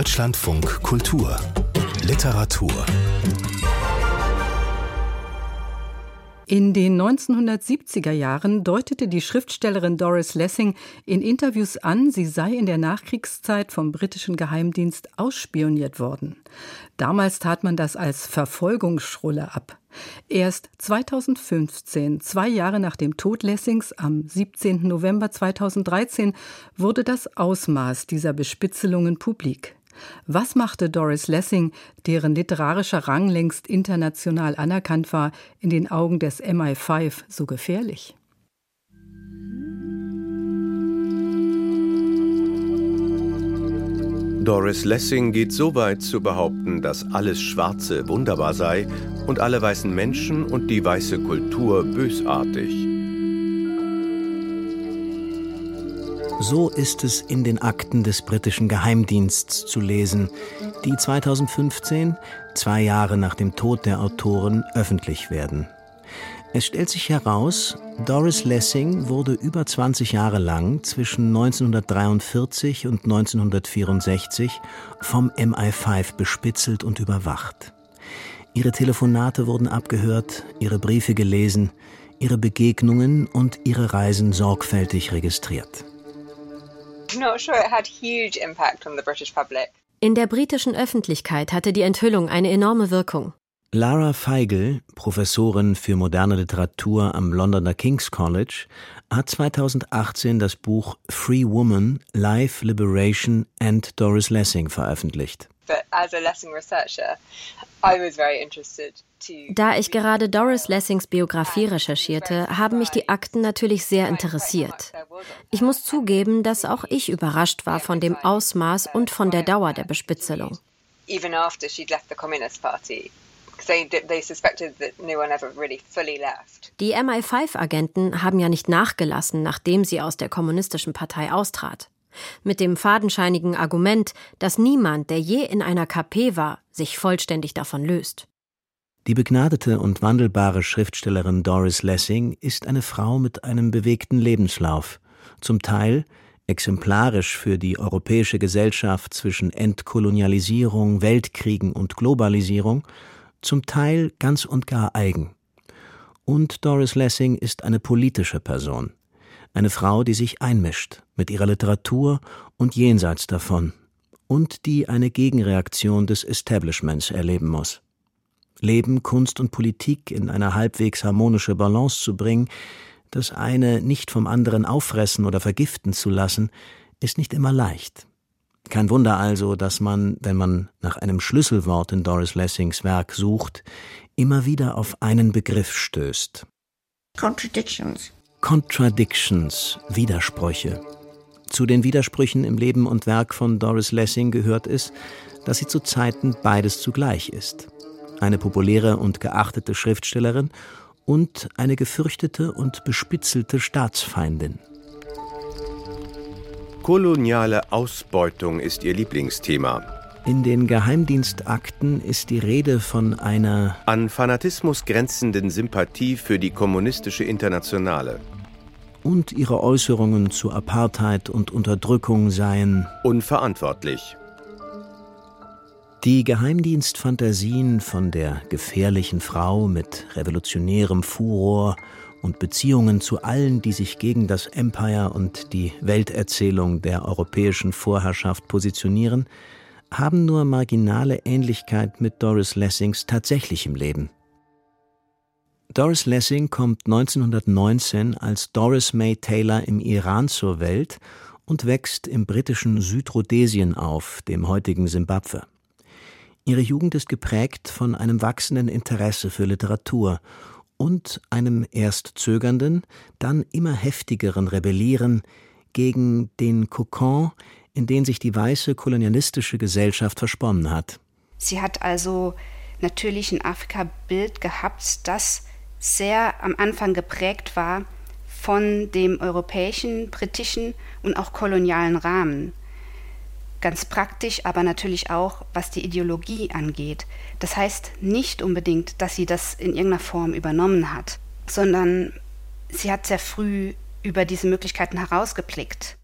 Deutschlandfunk Kultur Literatur In den 1970er Jahren deutete die Schriftstellerin Doris Lessing in Interviews an, sie sei in der Nachkriegszeit vom britischen Geheimdienst ausspioniert worden. Damals tat man das als Verfolgungsschrulle ab. Erst 2015, zwei Jahre nach dem Tod Lessings am 17. November 2013, wurde das Ausmaß dieser Bespitzelungen publik. Was machte Doris Lessing, deren literarischer Rang längst international anerkannt war, in den Augen des MI5 so gefährlich? Doris Lessing geht so weit zu behaupten, dass alles Schwarze wunderbar sei und alle weißen Menschen und die weiße Kultur bösartig. So ist es in den Akten des britischen Geheimdiensts zu lesen, die 2015, zwei Jahre nach dem Tod der Autoren, öffentlich werden. Es stellt sich heraus, Doris Lessing wurde über 20 Jahre lang zwischen 1943 und 1964 vom MI5 bespitzelt und überwacht. Ihre Telefonate wurden abgehört, ihre Briefe gelesen, ihre Begegnungen und ihre Reisen sorgfältig registriert. In der britischen Öffentlichkeit hatte die Enthüllung eine enorme Wirkung. Lara Feigl, Professorin für moderne Literatur am Londoner King's College, hat 2018 das Buch Free Woman, Life, Liberation and Doris Lessing veröffentlicht. But as a Lessing researcher, I was very interested da ich gerade Doris Lessings Biografie recherchierte, haben mich die Akten natürlich sehr interessiert. Ich muss zugeben, dass auch ich überrascht war von dem Ausmaß und von der Dauer der Bespitzelung. Die MI5-Agenten haben ja nicht nachgelassen, nachdem sie aus der kommunistischen Partei austrat. Mit dem fadenscheinigen Argument, dass niemand, der je in einer KP war, sich vollständig davon löst. Die begnadete und wandelbare Schriftstellerin Doris Lessing ist eine Frau mit einem bewegten Lebenslauf, zum Teil exemplarisch für die europäische Gesellschaft zwischen Entkolonialisierung, Weltkriegen und Globalisierung, zum Teil ganz und gar eigen. Und Doris Lessing ist eine politische Person, eine Frau, die sich einmischt mit ihrer Literatur und jenseits davon und die eine Gegenreaktion des Establishments erleben muss. Leben, Kunst und Politik in eine halbwegs harmonische Balance zu bringen, das eine nicht vom anderen auffressen oder vergiften zu lassen, ist nicht immer leicht. Kein Wunder also, dass man, wenn man nach einem Schlüsselwort in Doris Lessings Werk sucht, immer wieder auf einen Begriff stößt. Contradictions. Contradictions, Widersprüche. Zu den Widersprüchen im Leben und Werk von Doris Lessing gehört es, dass sie zu Zeiten beides zugleich ist eine populäre und geachtete Schriftstellerin und eine gefürchtete und bespitzelte Staatsfeindin. Koloniale Ausbeutung ist ihr Lieblingsthema. In den Geheimdienstakten ist die Rede von einer an Fanatismus grenzenden Sympathie für die kommunistische Internationale. Und ihre Äußerungen zu Apartheid und Unterdrückung seien unverantwortlich. Die Geheimdienstfantasien von der gefährlichen Frau mit revolutionärem Furor und Beziehungen zu allen, die sich gegen das Empire und die Welterzählung der europäischen Vorherrschaft positionieren, haben nur marginale Ähnlichkeit mit Doris Lessings tatsächlichem Leben. Doris Lessing kommt 1919 als Doris May Taylor im Iran zur Welt und wächst im britischen Südrhodesien auf, dem heutigen Simbabwe. Ihre Jugend ist geprägt von einem wachsenden Interesse für Literatur und einem erst zögernden, dann immer heftigeren Rebellieren gegen den Kokon, in den sich die weiße kolonialistische Gesellschaft versponnen hat. Sie hat also natürlich ein Afrika-Bild gehabt, das sehr am Anfang geprägt war von dem europäischen, britischen und auch kolonialen Rahmen ganz praktisch, aber natürlich auch, was die Ideologie angeht. Das heißt nicht unbedingt, dass sie das in irgendeiner Form übernommen hat, sondern sie hat sehr früh über diese Möglichkeiten herausgeblickt.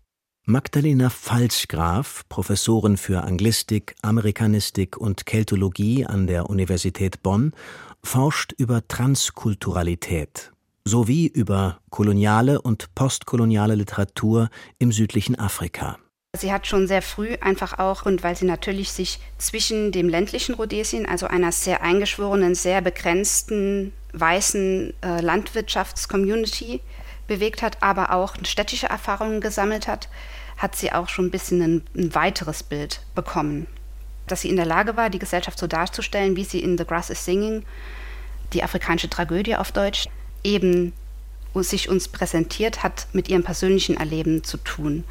Magdalena Pfalzgraf, Professorin für Anglistik, Amerikanistik und Keltologie an der Universität Bonn, forscht über Transkulturalität sowie über koloniale und postkoloniale Literatur im südlichen Afrika. Sie hat schon sehr früh einfach auch, und weil sie natürlich sich zwischen dem ländlichen Rhodesien, also einer sehr eingeschworenen, sehr begrenzten weißen äh, Landwirtschaftscommunity bewegt hat, aber auch städtische Erfahrungen gesammelt hat, hat sie auch schon ein bisschen ein, ein weiteres Bild bekommen. Dass sie in der Lage war, die Gesellschaft so darzustellen, wie sie in The Grass is Singing, die afrikanische Tragödie auf Deutsch, eben sich uns präsentiert, hat mit ihrem persönlichen Erleben zu tun,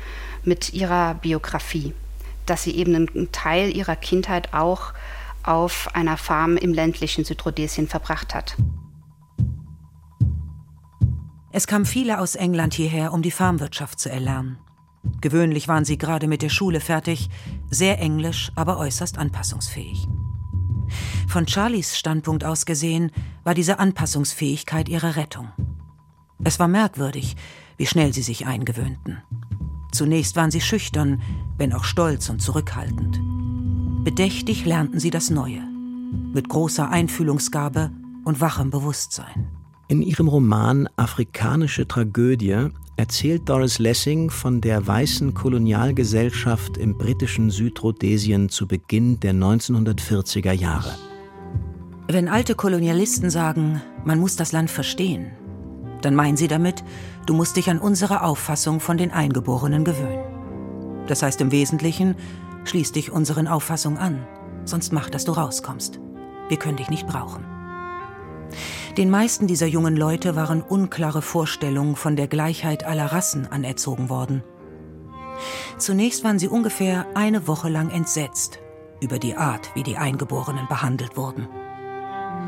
mit ihrer Biografie, dass sie eben einen Teil ihrer Kindheit auch auf einer Farm im ländlichen Südrhodesien verbracht hat. Es kamen viele aus England hierher, um die Farmwirtschaft zu erlernen. Gewöhnlich waren sie gerade mit der Schule fertig, sehr englisch, aber äußerst anpassungsfähig. Von Charlies Standpunkt aus gesehen war diese Anpassungsfähigkeit ihre Rettung. Es war merkwürdig, wie schnell sie sich eingewöhnten. Zunächst waren sie schüchtern, wenn auch stolz und zurückhaltend. Bedächtig lernten sie das Neue, mit großer Einfühlungsgabe und wachem Bewusstsein. In ihrem Roman Afrikanische Tragödie erzählt Doris Lessing von der weißen Kolonialgesellschaft im britischen Südrhodesien zu Beginn der 1940er Jahre. Wenn alte Kolonialisten sagen, man muss das Land verstehen, dann meinen sie damit, du musst dich an unsere Auffassung von den Eingeborenen gewöhnen. Das heißt im Wesentlichen, schließ dich unseren Auffassungen an, sonst mach, dass du rauskommst. Wir können dich nicht brauchen. Den meisten dieser jungen Leute waren unklare Vorstellungen von der Gleichheit aller Rassen anerzogen worden. Zunächst waren sie ungefähr eine Woche lang entsetzt über die Art, wie die Eingeborenen behandelt wurden.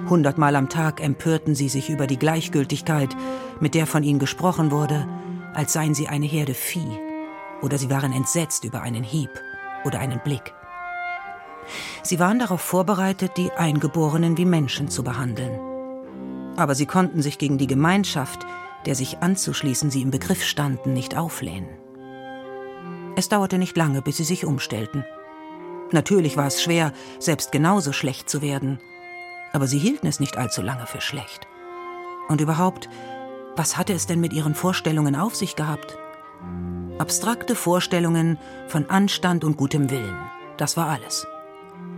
Hundertmal am Tag empörten sie sich über die Gleichgültigkeit, mit der von ihnen gesprochen wurde, als seien sie eine Herde Vieh, oder sie waren entsetzt über einen Hieb oder einen Blick. Sie waren darauf vorbereitet, die Eingeborenen wie Menschen zu behandeln aber sie konnten sich gegen die Gemeinschaft, der sich anzuschließen sie im Begriff standen, nicht auflehnen. Es dauerte nicht lange, bis sie sich umstellten. Natürlich war es schwer, selbst genauso schlecht zu werden, aber sie hielten es nicht allzu lange für schlecht. Und überhaupt, was hatte es denn mit ihren Vorstellungen auf sich gehabt? Abstrakte Vorstellungen von Anstand und gutem Willen, das war alles.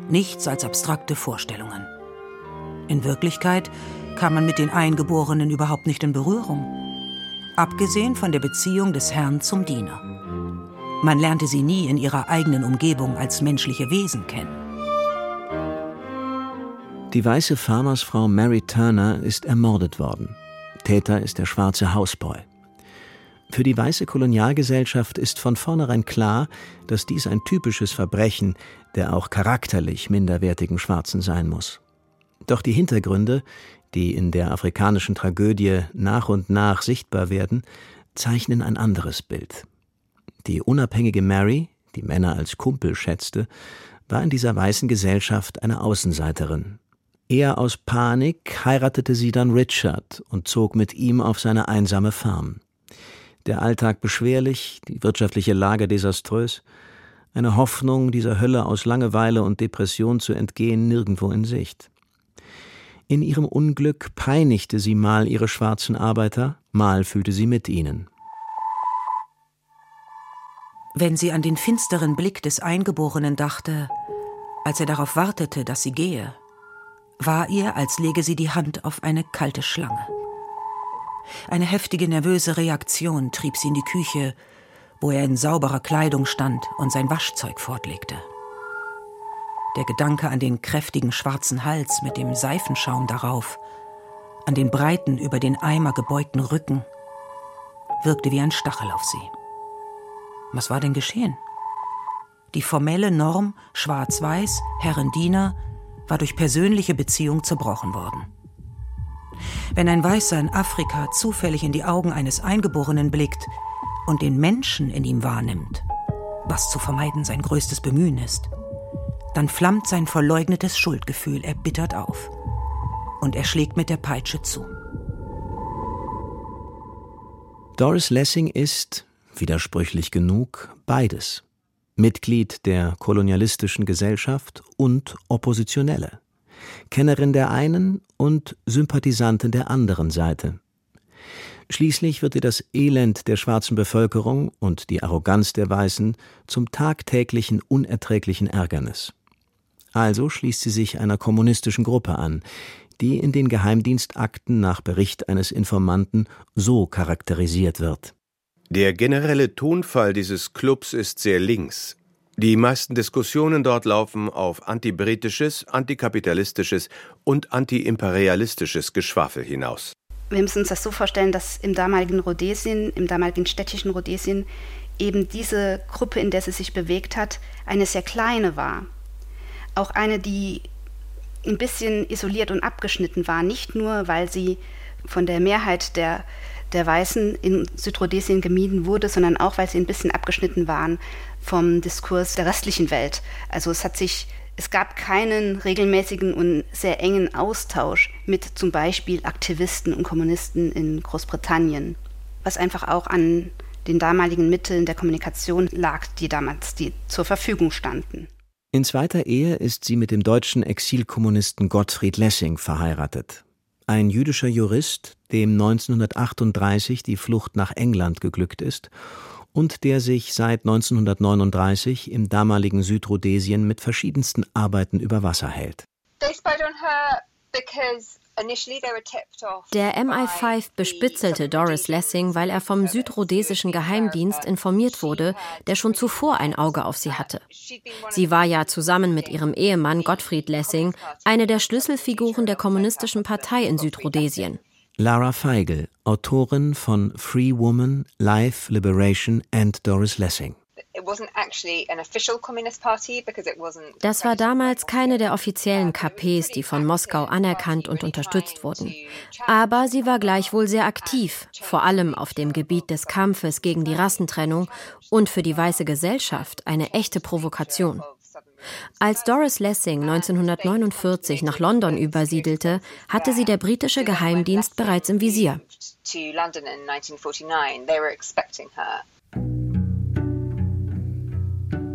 Nichts als abstrakte Vorstellungen. In Wirklichkeit kam man mit den Eingeborenen überhaupt nicht in Berührung. Abgesehen von der Beziehung des Herrn zum Diener. Man lernte sie nie in ihrer eigenen Umgebung als menschliche Wesen kennen. Die weiße Farmersfrau Mary Turner ist ermordet worden. Täter ist der schwarze Hausboy. Für die weiße Kolonialgesellschaft ist von vornherein klar, dass dies ein typisches Verbrechen der auch charakterlich minderwertigen Schwarzen sein muss. Doch die Hintergründe, die in der afrikanischen Tragödie nach und nach sichtbar werden, zeichnen ein anderes Bild. Die unabhängige Mary, die Männer als Kumpel schätzte, war in dieser weißen Gesellschaft eine Außenseiterin. Eher aus Panik heiratete sie dann Richard und zog mit ihm auf seine einsame Farm. Der Alltag beschwerlich, die wirtschaftliche Lage desaströs, eine Hoffnung, dieser Hölle aus Langeweile und Depression zu entgehen, nirgendwo in Sicht. In ihrem Unglück peinigte sie mal ihre schwarzen Arbeiter, mal fühlte sie mit ihnen. Wenn sie an den finsteren Blick des Eingeborenen dachte, als er darauf wartete, dass sie gehe, war ihr, als lege sie die Hand auf eine kalte Schlange. Eine heftige, nervöse Reaktion trieb sie in die Küche, wo er in sauberer Kleidung stand und sein Waschzeug fortlegte. Der Gedanke an den kräftigen schwarzen Hals mit dem Seifenschaum darauf, an den breiten, über den Eimer gebeugten Rücken, wirkte wie ein Stachel auf sie. Was war denn geschehen? Die formelle Norm schwarz-weiß, Herren-Diener, war durch persönliche Beziehung zerbrochen worden. Wenn ein Weißer in Afrika zufällig in die Augen eines Eingeborenen blickt und den Menschen in ihm wahrnimmt, was zu vermeiden sein größtes Bemühen ist, dann flammt sein verleugnetes Schuldgefühl erbittert auf. Und er schlägt mit der Peitsche zu. Doris Lessing ist, widersprüchlich genug, beides. Mitglied der kolonialistischen Gesellschaft und Oppositionelle. Kennerin der einen und Sympathisantin der anderen Seite. Schließlich wird ihr das Elend der schwarzen Bevölkerung und die Arroganz der Weißen zum tagtäglichen unerträglichen Ärgernis. Also schließt sie sich einer kommunistischen Gruppe an, die in den Geheimdienstakten nach Bericht eines Informanten so charakterisiert wird. Der generelle Tonfall dieses Clubs ist sehr links. Die meisten Diskussionen dort laufen auf antibritisches, antikapitalistisches und antiimperialistisches Geschwafel hinaus. Wir müssen uns das so vorstellen, dass im damaligen Rhodesien, im damaligen städtischen Rhodesien, eben diese Gruppe, in der sie sich bewegt hat, eine sehr kleine war. Auch eine, die ein bisschen isoliert und abgeschnitten war, nicht nur, weil sie von der Mehrheit der, der Weißen in Südrhodesien gemieden wurde, sondern auch, weil sie ein bisschen abgeschnitten waren vom Diskurs der restlichen Welt. Also es hat sich, es gab keinen regelmäßigen und sehr engen Austausch mit zum Beispiel Aktivisten und Kommunisten in Großbritannien, was einfach auch an den damaligen Mitteln der Kommunikation lag, die damals die zur Verfügung standen. In zweiter Ehe ist sie mit dem deutschen Exilkommunisten Gottfried Lessing verheiratet. Ein jüdischer Jurist, dem 1938 die Flucht nach England geglückt ist und der sich seit 1939 im damaligen Südrhodesien mit verschiedensten Arbeiten über Wasser hält. They spied on her because der MI5 bespitzelte Doris Lessing, weil er vom südrhodesischen Geheimdienst informiert wurde, der schon zuvor ein Auge auf sie hatte. Sie war ja zusammen mit ihrem Ehemann Gottfried Lessing eine der Schlüsselfiguren der kommunistischen Partei in Südrhodesien. Lara Feigl, Autorin von Free Woman, Life, Liberation and Doris Lessing. Das war damals keine der offiziellen KPs, die von Moskau anerkannt und unterstützt wurden. Aber sie war gleichwohl sehr aktiv, vor allem auf dem Gebiet des Kampfes gegen die Rassentrennung und für die weiße Gesellschaft eine echte Provokation. Als Doris Lessing 1949 nach London übersiedelte, hatte sie der britische Geheimdienst bereits im Visier.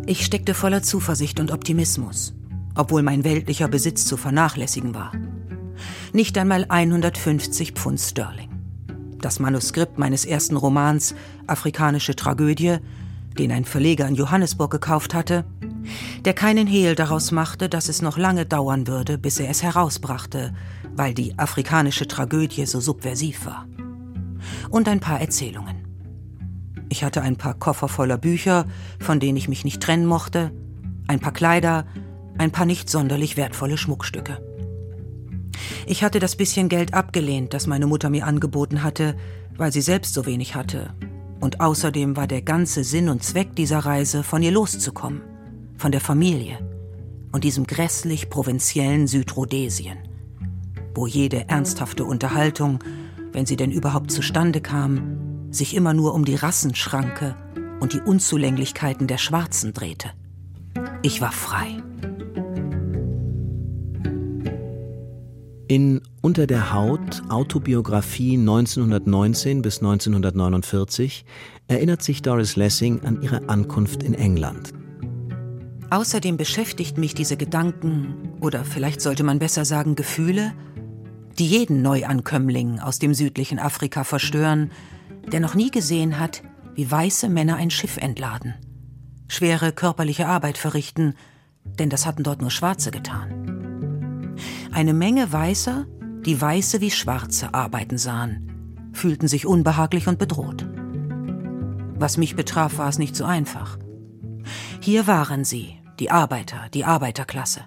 Ich steckte voller Zuversicht und Optimismus, obwohl mein weltlicher Besitz zu vernachlässigen war. Nicht einmal 150 Pfund Sterling. Das Manuskript meines ersten Romans Afrikanische Tragödie, den ein Verleger in Johannesburg gekauft hatte, der keinen Hehl daraus machte, dass es noch lange dauern würde, bis er es herausbrachte, weil die afrikanische Tragödie so subversiv war. Und ein paar Erzählungen. Ich hatte ein paar Koffer voller Bücher, von denen ich mich nicht trennen mochte, ein paar Kleider, ein paar nicht sonderlich wertvolle Schmuckstücke. Ich hatte das bisschen Geld abgelehnt, das meine Mutter mir angeboten hatte, weil sie selbst so wenig hatte. Und außerdem war der ganze Sinn und Zweck dieser Reise, von ihr loszukommen, von der Familie und diesem grässlich provinziellen Südrhodesien, wo jede ernsthafte Unterhaltung, wenn sie denn überhaupt zustande kam, sich immer nur um die Rassenschranke und die Unzulänglichkeiten der Schwarzen drehte. Ich war frei. In Unter der Haut Autobiografie 1919 bis 1949 erinnert sich Doris Lessing an ihre Ankunft in England. Außerdem beschäftigt mich diese Gedanken, oder vielleicht sollte man besser sagen Gefühle, die jeden Neuankömmling aus dem südlichen Afrika verstören der noch nie gesehen hat, wie weiße Männer ein Schiff entladen, schwere körperliche Arbeit verrichten, denn das hatten dort nur Schwarze getan. Eine Menge Weißer, die Weiße wie Schwarze arbeiten sahen, fühlten sich unbehaglich und bedroht. Was mich betraf, war es nicht so einfach. Hier waren sie, die Arbeiter, die Arbeiterklasse.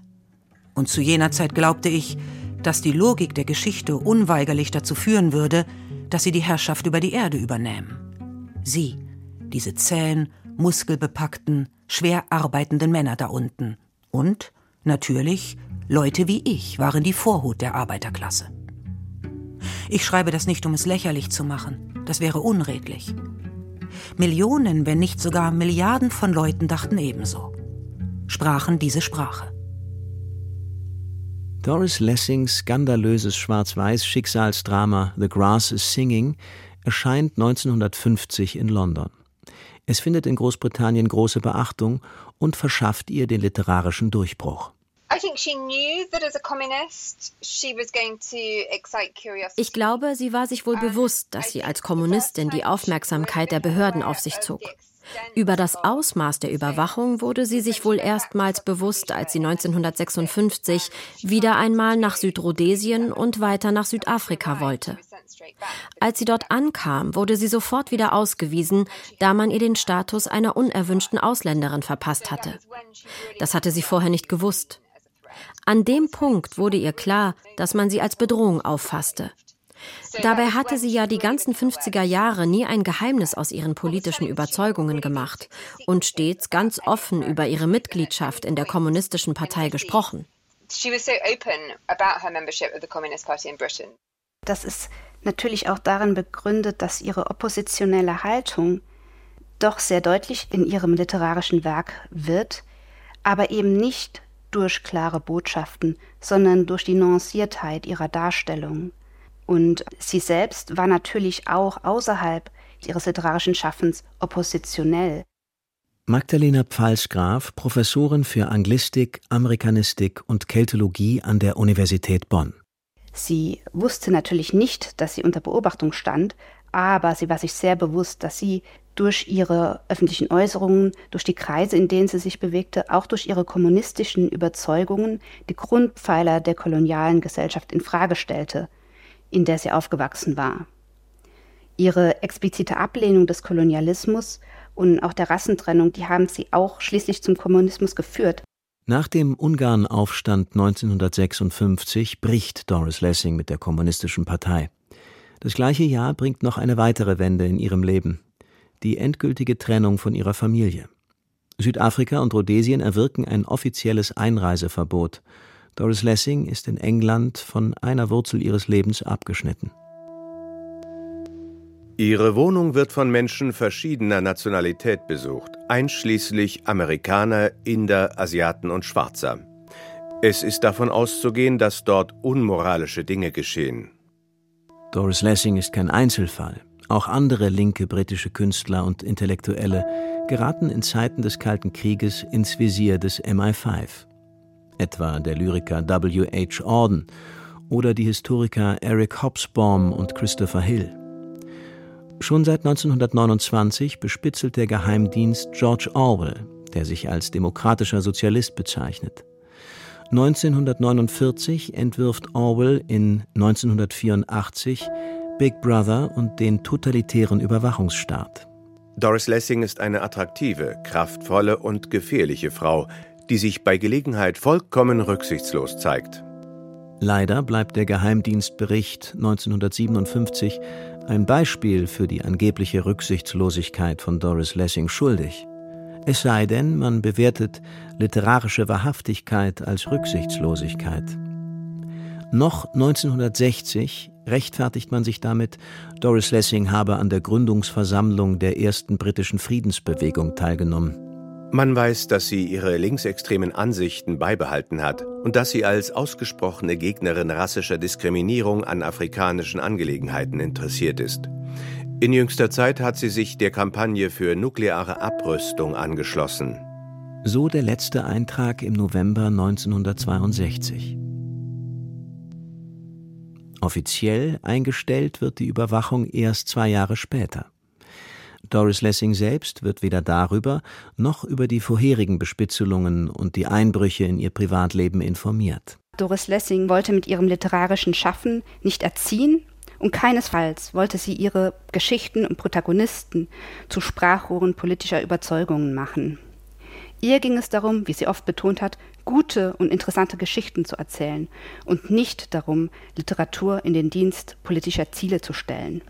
Und zu jener Zeit glaubte ich, dass die Logik der Geschichte unweigerlich dazu führen würde, dass sie die Herrschaft über die Erde übernähmen. Sie, diese zähen, muskelbepackten, schwer arbeitenden Männer da unten. Und, natürlich, Leute wie ich waren die Vorhut der Arbeiterklasse. Ich schreibe das nicht, um es lächerlich zu machen. Das wäre unredlich. Millionen, wenn nicht sogar Milliarden von Leuten dachten ebenso. Sprachen diese Sprache. Doris Lessings skandalöses Schwarz-Weiß-Schicksalsdrama The Grass is Singing erscheint 1950 in London. Es findet in Großbritannien große Beachtung und verschafft ihr den literarischen Durchbruch. Ich glaube, sie war sich wohl bewusst, dass sie als Kommunistin die Aufmerksamkeit der Behörden auf sich zog. Über das Ausmaß der Überwachung wurde sie sich wohl erstmals bewusst, als sie 1956 wieder einmal nach Südrhodesien und weiter nach Südafrika wollte. Als sie dort ankam, wurde sie sofort wieder ausgewiesen, da man ihr den Status einer unerwünschten Ausländerin verpasst hatte. Das hatte sie vorher nicht gewusst. An dem Punkt wurde ihr klar, dass man sie als Bedrohung auffasste. Dabei hatte sie ja die ganzen 50er Jahre nie ein Geheimnis aus ihren politischen Überzeugungen gemacht und stets ganz offen über ihre Mitgliedschaft in der kommunistischen Partei gesprochen. Das ist natürlich auch darin begründet, dass ihre oppositionelle Haltung doch sehr deutlich in ihrem literarischen Werk wird, aber eben nicht durch klare Botschaften, sondern durch die Nuanciertheit ihrer Darstellung. Und sie selbst war natürlich auch außerhalb ihres literarischen Schaffens oppositionell. Magdalena Pfalzgraf, Professorin für Anglistik, Amerikanistik und Keltologie an der Universität Bonn. Sie wusste natürlich nicht, dass sie unter Beobachtung stand, aber sie war sich sehr bewusst, dass sie durch ihre öffentlichen Äußerungen, durch die Kreise, in denen sie sich bewegte, auch durch ihre kommunistischen Überzeugungen die Grundpfeiler der kolonialen Gesellschaft in Frage stellte in der sie aufgewachsen war. Ihre explizite Ablehnung des Kolonialismus und auch der Rassentrennung, die haben sie auch schließlich zum Kommunismus geführt. Nach dem Ungarnaufstand 1956 bricht Doris Lessing mit der Kommunistischen Partei. Das gleiche Jahr bringt noch eine weitere Wende in ihrem Leben, die endgültige Trennung von ihrer Familie. Südafrika und Rhodesien erwirken ein offizielles Einreiseverbot Doris Lessing ist in England von einer Wurzel ihres Lebens abgeschnitten. Ihre Wohnung wird von Menschen verschiedener Nationalität besucht, einschließlich Amerikaner, Inder, Asiaten und Schwarzer. Es ist davon auszugehen, dass dort unmoralische Dinge geschehen. Doris Lessing ist kein Einzelfall. Auch andere linke britische Künstler und Intellektuelle geraten in Zeiten des Kalten Krieges ins Visier des MI5 etwa der Lyriker W. H. Auden oder die Historiker Eric Hobsbawm und Christopher Hill. Schon seit 1929 bespitzelt der Geheimdienst George Orwell, der sich als demokratischer Sozialist bezeichnet. 1949 entwirft Orwell in 1984 Big Brother und den totalitären Überwachungsstaat. Doris Lessing ist eine attraktive, kraftvolle und gefährliche Frau, die sich bei Gelegenheit vollkommen rücksichtslos zeigt. Leider bleibt der Geheimdienstbericht 1957 ein Beispiel für die angebliche Rücksichtslosigkeit von Doris Lessing schuldig. Es sei denn, man bewertet literarische Wahrhaftigkeit als Rücksichtslosigkeit. Noch 1960 rechtfertigt man sich damit, Doris Lessing habe an der Gründungsversammlung der ersten britischen Friedensbewegung teilgenommen. Man weiß, dass sie ihre linksextremen Ansichten beibehalten hat und dass sie als ausgesprochene Gegnerin rassischer Diskriminierung an afrikanischen Angelegenheiten interessiert ist. In jüngster Zeit hat sie sich der Kampagne für nukleare Abrüstung angeschlossen. So der letzte Eintrag im November 1962. Offiziell eingestellt wird die Überwachung erst zwei Jahre später. Doris Lessing selbst wird weder darüber noch über die vorherigen Bespitzelungen und die Einbrüche in ihr Privatleben informiert. Doris Lessing wollte mit ihrem literarischen Schaffen nicht erziehen und keinesfalls wollte sie ihre Geschichten und Protagonisten zu Sprachrohren politischer Überzeugungen machen. Ihr ging es darum, wie sie oft betont hat, gute und interessante Geschichten zu erzählen und nicht darum, Literatur in den Dienst politischer Ziele zu stellen.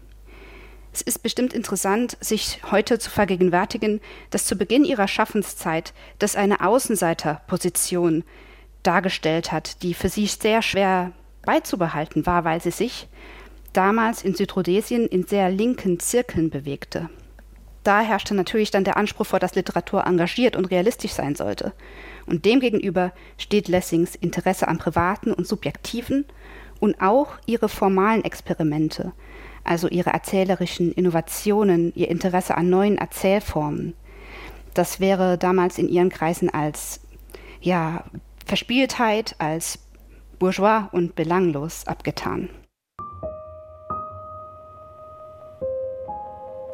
Es ist bestimmt interessant, sich heute zu vergegenwärtigen, dass zu Beginn ihrer Schaffenszeit das eine Außenseiterposition dargestellt hat, die für sie sehr schwer beizubehalten war, weil sie sich damals in Südrhodesien in sehr linken Zirkeln bewegte. Da herrschte natürlich dann der Anspruch vor, dass Literatur engagiert und realistisch sein sollte. Und demgegenüber steht Lessings Interesse am Privaten und Subjektiven und auch ihre formalen Experimente, also ihre erzählerischen Innovationen, ihr Interesse an neuen Erzählformen. Das wäre damals in ihren Kreisen als ja, Verspieltheit, als bourgeois und belanglos abgetan.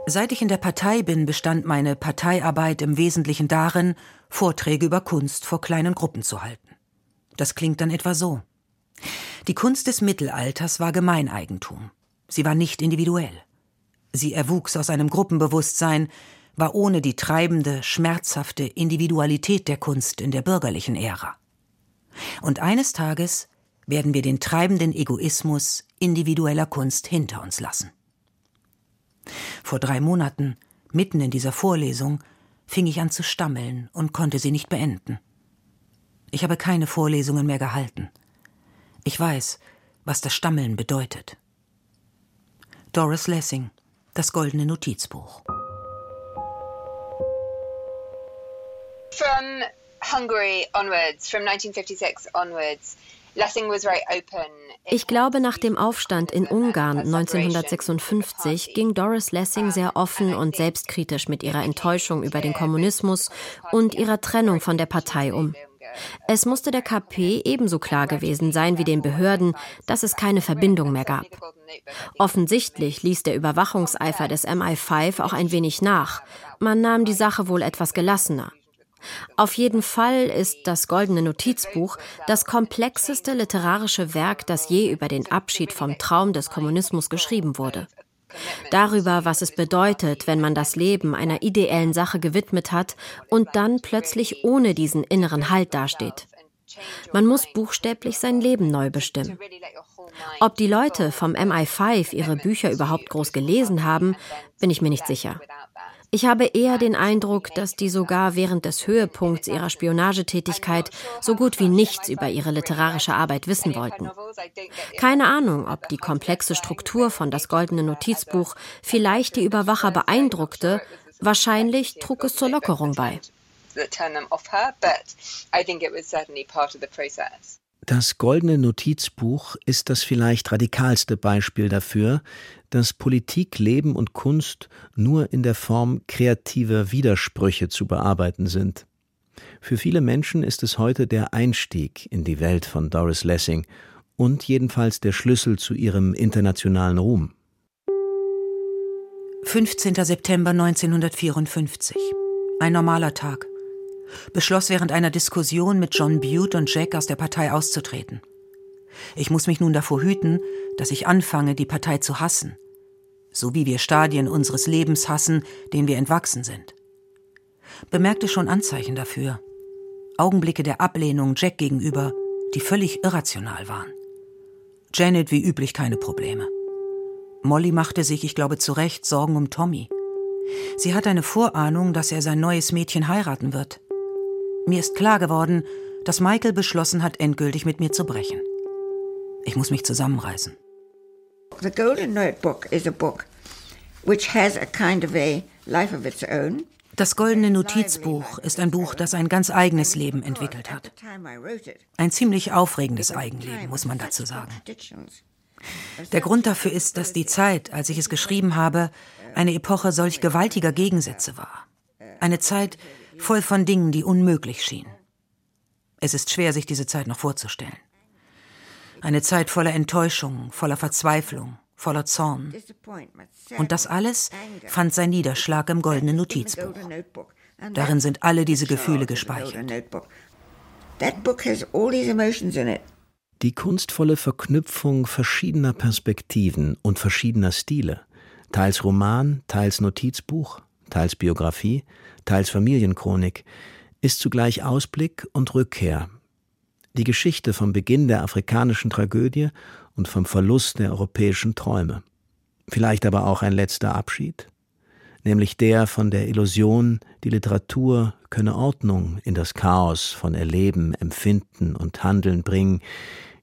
Seit ich in der Partei bin, bestand meine Parteiarbeit im Wesentlichen darin, Vorträge über Kunst vor kleinen Gruppen zu halten. Das klingt dann etwa so. Die Kunst des Mittelalters war Gemeineigentum. Sie war nicht individuell. Sie erwuchs aus einem Gruppenbewusstsein, war ohne die treibende, schmerzhafte Individualität der Kunst in der bürgerlichen Ära. Und eines Tages werden wir den treibenden Egoismus individueller Kunst hinter uns lassen. Vor drei Monaten, mitten in dieser Vorlesung, fing ich an zu stammeln und konnte sie nicht beenden. Ich habe keine Vorlesungen mehr gehalten. Ich weiß, was das Stammeln bedeutet. Doris Lessing, das goldene Notizbuch. From Hungary onwards, from 1956 onwards, Lessing was very open ich glaube, nach dem Aufstand in Ungarn 1956 ging Doris Lessing sehr offen und selbstkritisch mit ihrer Enttäuschung über den Kommunismus und ihrer Trennung von der Partei um. Es musste der KP ebenso klar gewesen sein wie den Behörden, dass es keine Verbindung mehr gab. Offensichtlich ließ der Überwachungseifer des MI5 auch ein wenig nach. Man nahm die Sache wohl etwas gelassener. Auf jeden Fall ist das Goldene Notizbuch das komplexeste literarische Werk, das je über den Abschied vom Traum des Kommunismus geschrieben wurde. Darüber, was es bedeutet, wenn man das Leben einer ideellen Sache gewidmet hat und dann plötzlich ohne diesen inneren Halt dasteht. Man muss buchstäblich sein Leben neu bestimmen. Ob die Leute vom MI5 ihre Bücher überhaupt groß gelesen haben, bin ich mir nicht sicher. Ich habe eher den Eindruck, dass die sogar während des Höhepunkts ihrer Spionagetätigkeit so gut wie nichts über ihre literarische Arbeit wissen wollten. Keine Ahnung, ob die komplexe Struktur von das goldene Notizbuch vielleicht die Überwacher beeindruckte, wahrscheinlich trug es zur Lockerung bei. Das goldene Notizbuch ist das vielleicht radikalste Beispiel dafür, dass Politik, Leben und Kunst nur in der Form kreativer Widersprüche zu bearbeiten sind. Für viele Menschen ist es heute der Einstieg in die Welt von Doris Lessing und jedenfalls der Schlüssel zu ihrem internationalen Ruhm. 15. September 1954. Ein normaler Tag beschloss während einer Diskussion mit John Butte und Jack aus der Partei auszutreten. Ich muss mich nun davor hüten, dass ich anfange, die Partei zu hassen, so wie wir Stadien unseres Lebens hassen, denen wir entwachsen sind. Bemerkte schon Anzeichen dafür. Augenblicke der Ablehnung Jack gegenüber, die völlig irrational waren. Janet wie üblich keine Probleme. Molly machte sich, ich glaube zu Recht, Sorgen um Tommy. Sie hat eine Vorahnung, dass er sein neues Mädchen heiraten wird. Mir ist klar geworden, dass Michael beschlossen hat, endgültig mit mir zu brechen. Ich muss mich zusammenreißen. The Golden Notebook is a book which has a kind of a life of its own. Das Goldene Notizbuch ist ein Buch, das ein ganz eigenes Leben entwickelt hat. Ein ziemlich aufregendes Eigenleben, muss man dazu sagen. Der Grund dafür ist, dass die Zeit, als ich es geschrieben habe, eine Epoche solch gewaltiger Gegensätze war. Eine Zeit, voll von Dingen, die unmöglich schienen. Es ist schwer, sich diese Zeit noch vorzustellen. Eine Zeit voller Enttäuschung, voller Verzweiflung, voller Zorn. Und das alles fand sein Niederschlag im goldenen Notizbuch. Darin sind alle diese Gefühle gespeichert. Die kunstvolle Verknüpfung verschiedener Perspektiven und verschiedener Stile, teils Roman, teils Notizbuch, teils Biografie, teils Familienchronik, ist zugleich Ausblick und Rückkehr. Die Geschichte vom Beginn der afrikanischen Tragödie und vom Verlust der europäischen Träume. Vielleicht aber auch ein letzter Abschied, nämlich der von der Illusion, die Literatur könne Ordnung in das Chaos von Erleben, Empfinden und Handeln bringen,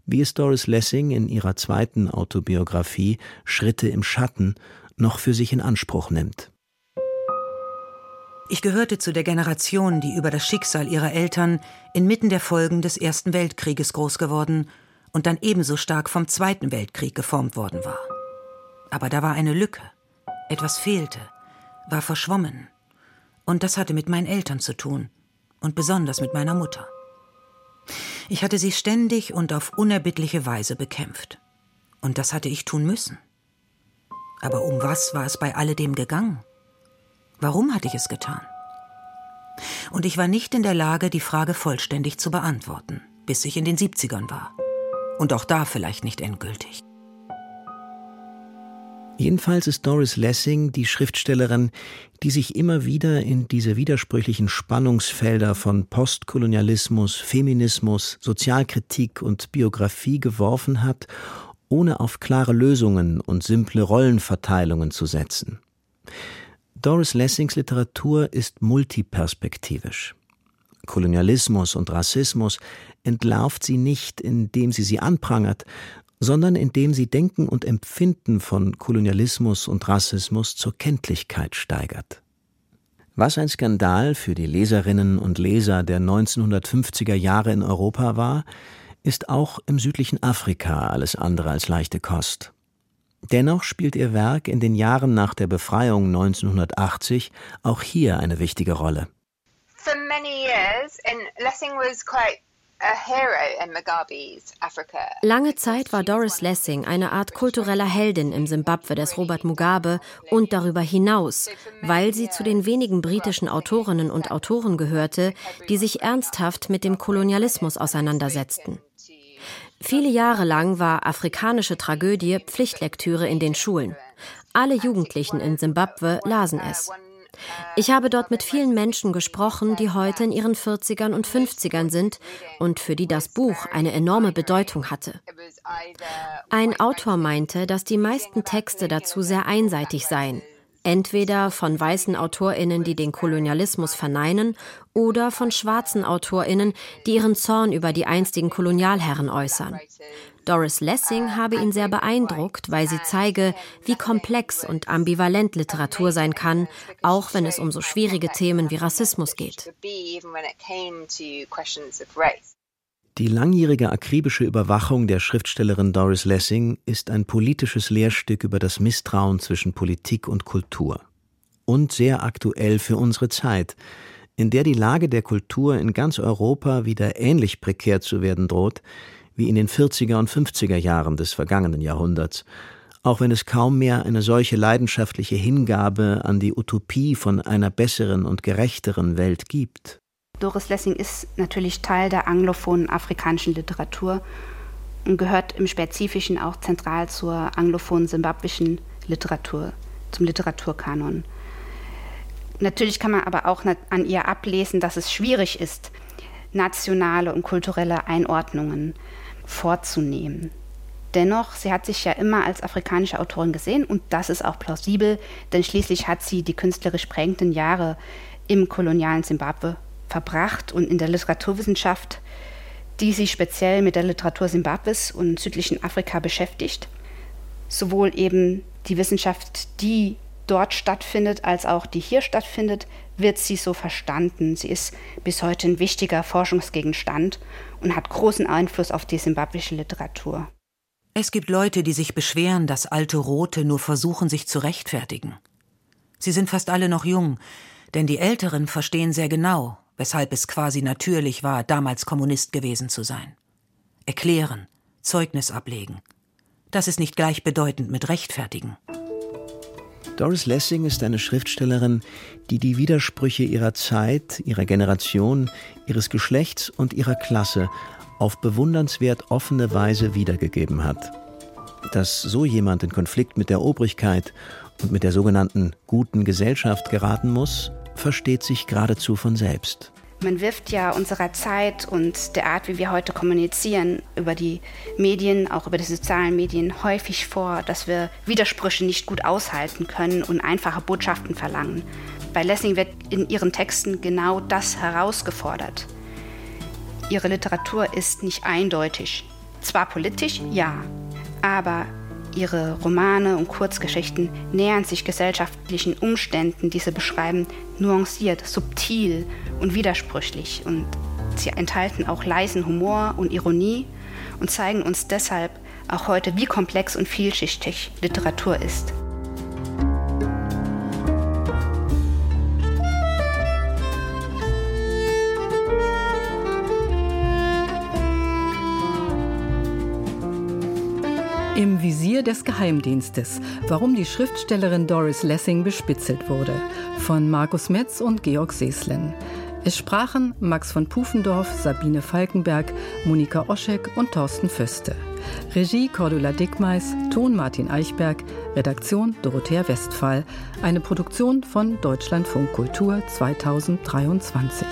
wie es Doris Lessing in ihrer zweiten Autobiografie Schritte im Schatten noch für sich in Anspruch nimmt. Ich gehörte zu der Generation, die über das Schicksal ihrer Eltern inmitten der Folgen des Ersten Weltkrieges groß geworden und dann ebenso stark vom Zweiten Weltkrieg geformt worden war. Aber da war eine Lücke. Etwas fehlte, war verschwommen. Und das hatte mit meinen Eltern zu tun. Und besonders mit meiner Mutter. Ich hatte sie ständig und auf unerbittliche Weise bekämpft. Und das hatte ich tun müssen. Aber um was war es bei alledem gegangen? Warum hatte ich es getan? Und ich war nicht in der Lage, die Frage vollständig zu beantworten, bis ich in den 70ern war. Und auch da vielleicht nicht endgültig. Jedenfalls ist Doris Lessing die Schriftstellerin, die sich immer wieder in diese widersprüchlichen Spannungsfelder von Postkolonialismus, Feminismus, Sozialkritik und Biografie geworfen hat, ohne auf klare Lösungen und simple Rollenverteilungen zu setzen. Doris Lessings Literatur ist multiperspektivisch. Kolonialismus und Rassismus entlarvt sie nicht, indem sie sie anprangert, sondern indem sie Denken und Empfinden von Kolonialismus und Rassismus zur Kenntlichkeit steigert. Was ein Skandal für die Leserinnen und Leser der 1950er Jahre in Europa war, ist auch im südlichen Afrika alles andere als leichte Kost. Dennoch spielt ihr Werk in den Jahren nach der Befreiung 1980 auch hier eine wichtige Rolle. For many years, and Lessing was quite Lange Zeit war Doris Lessing eine Art kultureller Heldin im Simbabwe des Robert Mugabe und darüber hinaus, weil sie zu den wenigen britischen Autorinnen und Autoren gehörte, die sich ernsthaft mit dem Kolonialismus auseinandersetzten. Viele Jahre lang war afrikanische Tragödie Pflichtlektüre in den Schulen. Alle Jugendlichen in Simbabwe lasen es. Ich habe dort mit vielen Menschen gesprochen, die heute in ihren 40ern und 50ern sind und für die das Buch eine enorme Bedeutung hatte. Ein Autor meinte, dass die meisten Texte dazu sehr einseitig seien. Entweder von weißen Autorinnen, die den Kolonialismus verneinen, oder von schwarzen Autorinnen, die ihren Zorn über die einstigen Kolonialherren äußern. Doris Lessing habe ihn sehr beeindruckt, weil sie zeige, wie komplex und ambivalent Literatur sein kann, auch wenn es um so schwierige Themen wie Rassismus geht. Die langjährige akribische Überwachung der Schriftstellerin Doris Lessing ist ein politisches Lehrstück über das Misstrauen zwischen Politik und Kultur. Und sehr aktuell für unsere Zeit, in der die Lage der Kultur in ganz Europa wieder ähnlich prekär zu werden droht, wie in den 40er und 50er Jahren des vergangenen Jahrhunderts, auch wenn es kaum mehr eine solche leidenschaftliche Hingabe an die Utopie von einer besseren und gerechteren Welt gibt. Doris Lessing ist natürlich Teil der anglophonen afrikanischen Literatur und gehört im Spezifischen auch zentral zur anglophonen simbabwischen Literatur, zum Literaturkanon. Natürlich kann man aber auch an ihr ablesen, dass es schwierig ist, nationale und kulturelle Einordnungen vorzunehmen. Dennoch, sie hat sich ja immer als afrikanische Autorin gesehen und das ist auch plausibel, denn schließlich hat sie die künstlerisch prägenden Jahre im kolonialen Simbabwe verbracht und in der Literaturwissenschaft, die sich speziell mit der Literatur Simbabwes und südlichen Afrika beschäftigt, sowohl eben die Wissenschaft, die dort stattfindet, als auch die hier stattfindet, wird sie so verstanden. Sie ist bis heute ein wichtiger Forschungsgegenstand und hat großen Einfluss auf die simbabwische Literatur. Es gibt Leute, die sich beschweren, dass alte Rote nur versuchen, sich zu rechtfertigen. Sie sind fast alle noch jung, denn die Älteren verstehen sehr genau, weshalb es quasi natürlich war, damals Kommunist gewesen zu sein. Erklären, Zeugnis ablegen. Das ist nicht gleichbedeutend mit rechtfertigen. Doris Lessing ist eine Schriftstellerin, die die Widersprüche ihrer Zeit, ihrer Generation, ihres Geschlechts und ihrer Klasse auf bewundernswert offene Weise wiedergegeben hat. Dass so jemand in Konflikt mit der Obrigkeit und mit der sogenannten guten Gesellschaft geraten muss, versteht sich geradezu von selbst. Man wirft ja unserer Zeit und der Art, wie wir heute kommunizieren, über die Medien, auch über die sozialen Medien, häufig vor, dass wir Widersprüche nicht gut aushalten können und einfache Botschaften verlangen. Bei Lessing wird in ihren Texten genau das herausgefordert. Ihre Literatur ist nicht eindeutig. Zwar politisch, ja, aber ihre Romane und Kurzgeschichten nähern sich gesellschaftlichen Umständen, die sie beschreiben, nuanciert, subtil und widersprüchlich. Und sie enthalten auch leisen Humor und Ironie und zeigen uns deshalb auch heute, wie komplex und vielschichtig Literatur ist. Im Visier des Geheimdienstes, warum die Schriftstellerin Doris Lessing bespitzelt wurde, von Markus Metz und Georg Seeslen. Es sprachen Max von Pufendorf, Sabine Falkenberg, Monika Oschek und Thorsten Föste. Regie Cordula Dickmeis, Ton Martin Eichberg, Redaktion Dorothea Westphal. Eine Produktion von Deutschlandfunk Kultur 2023.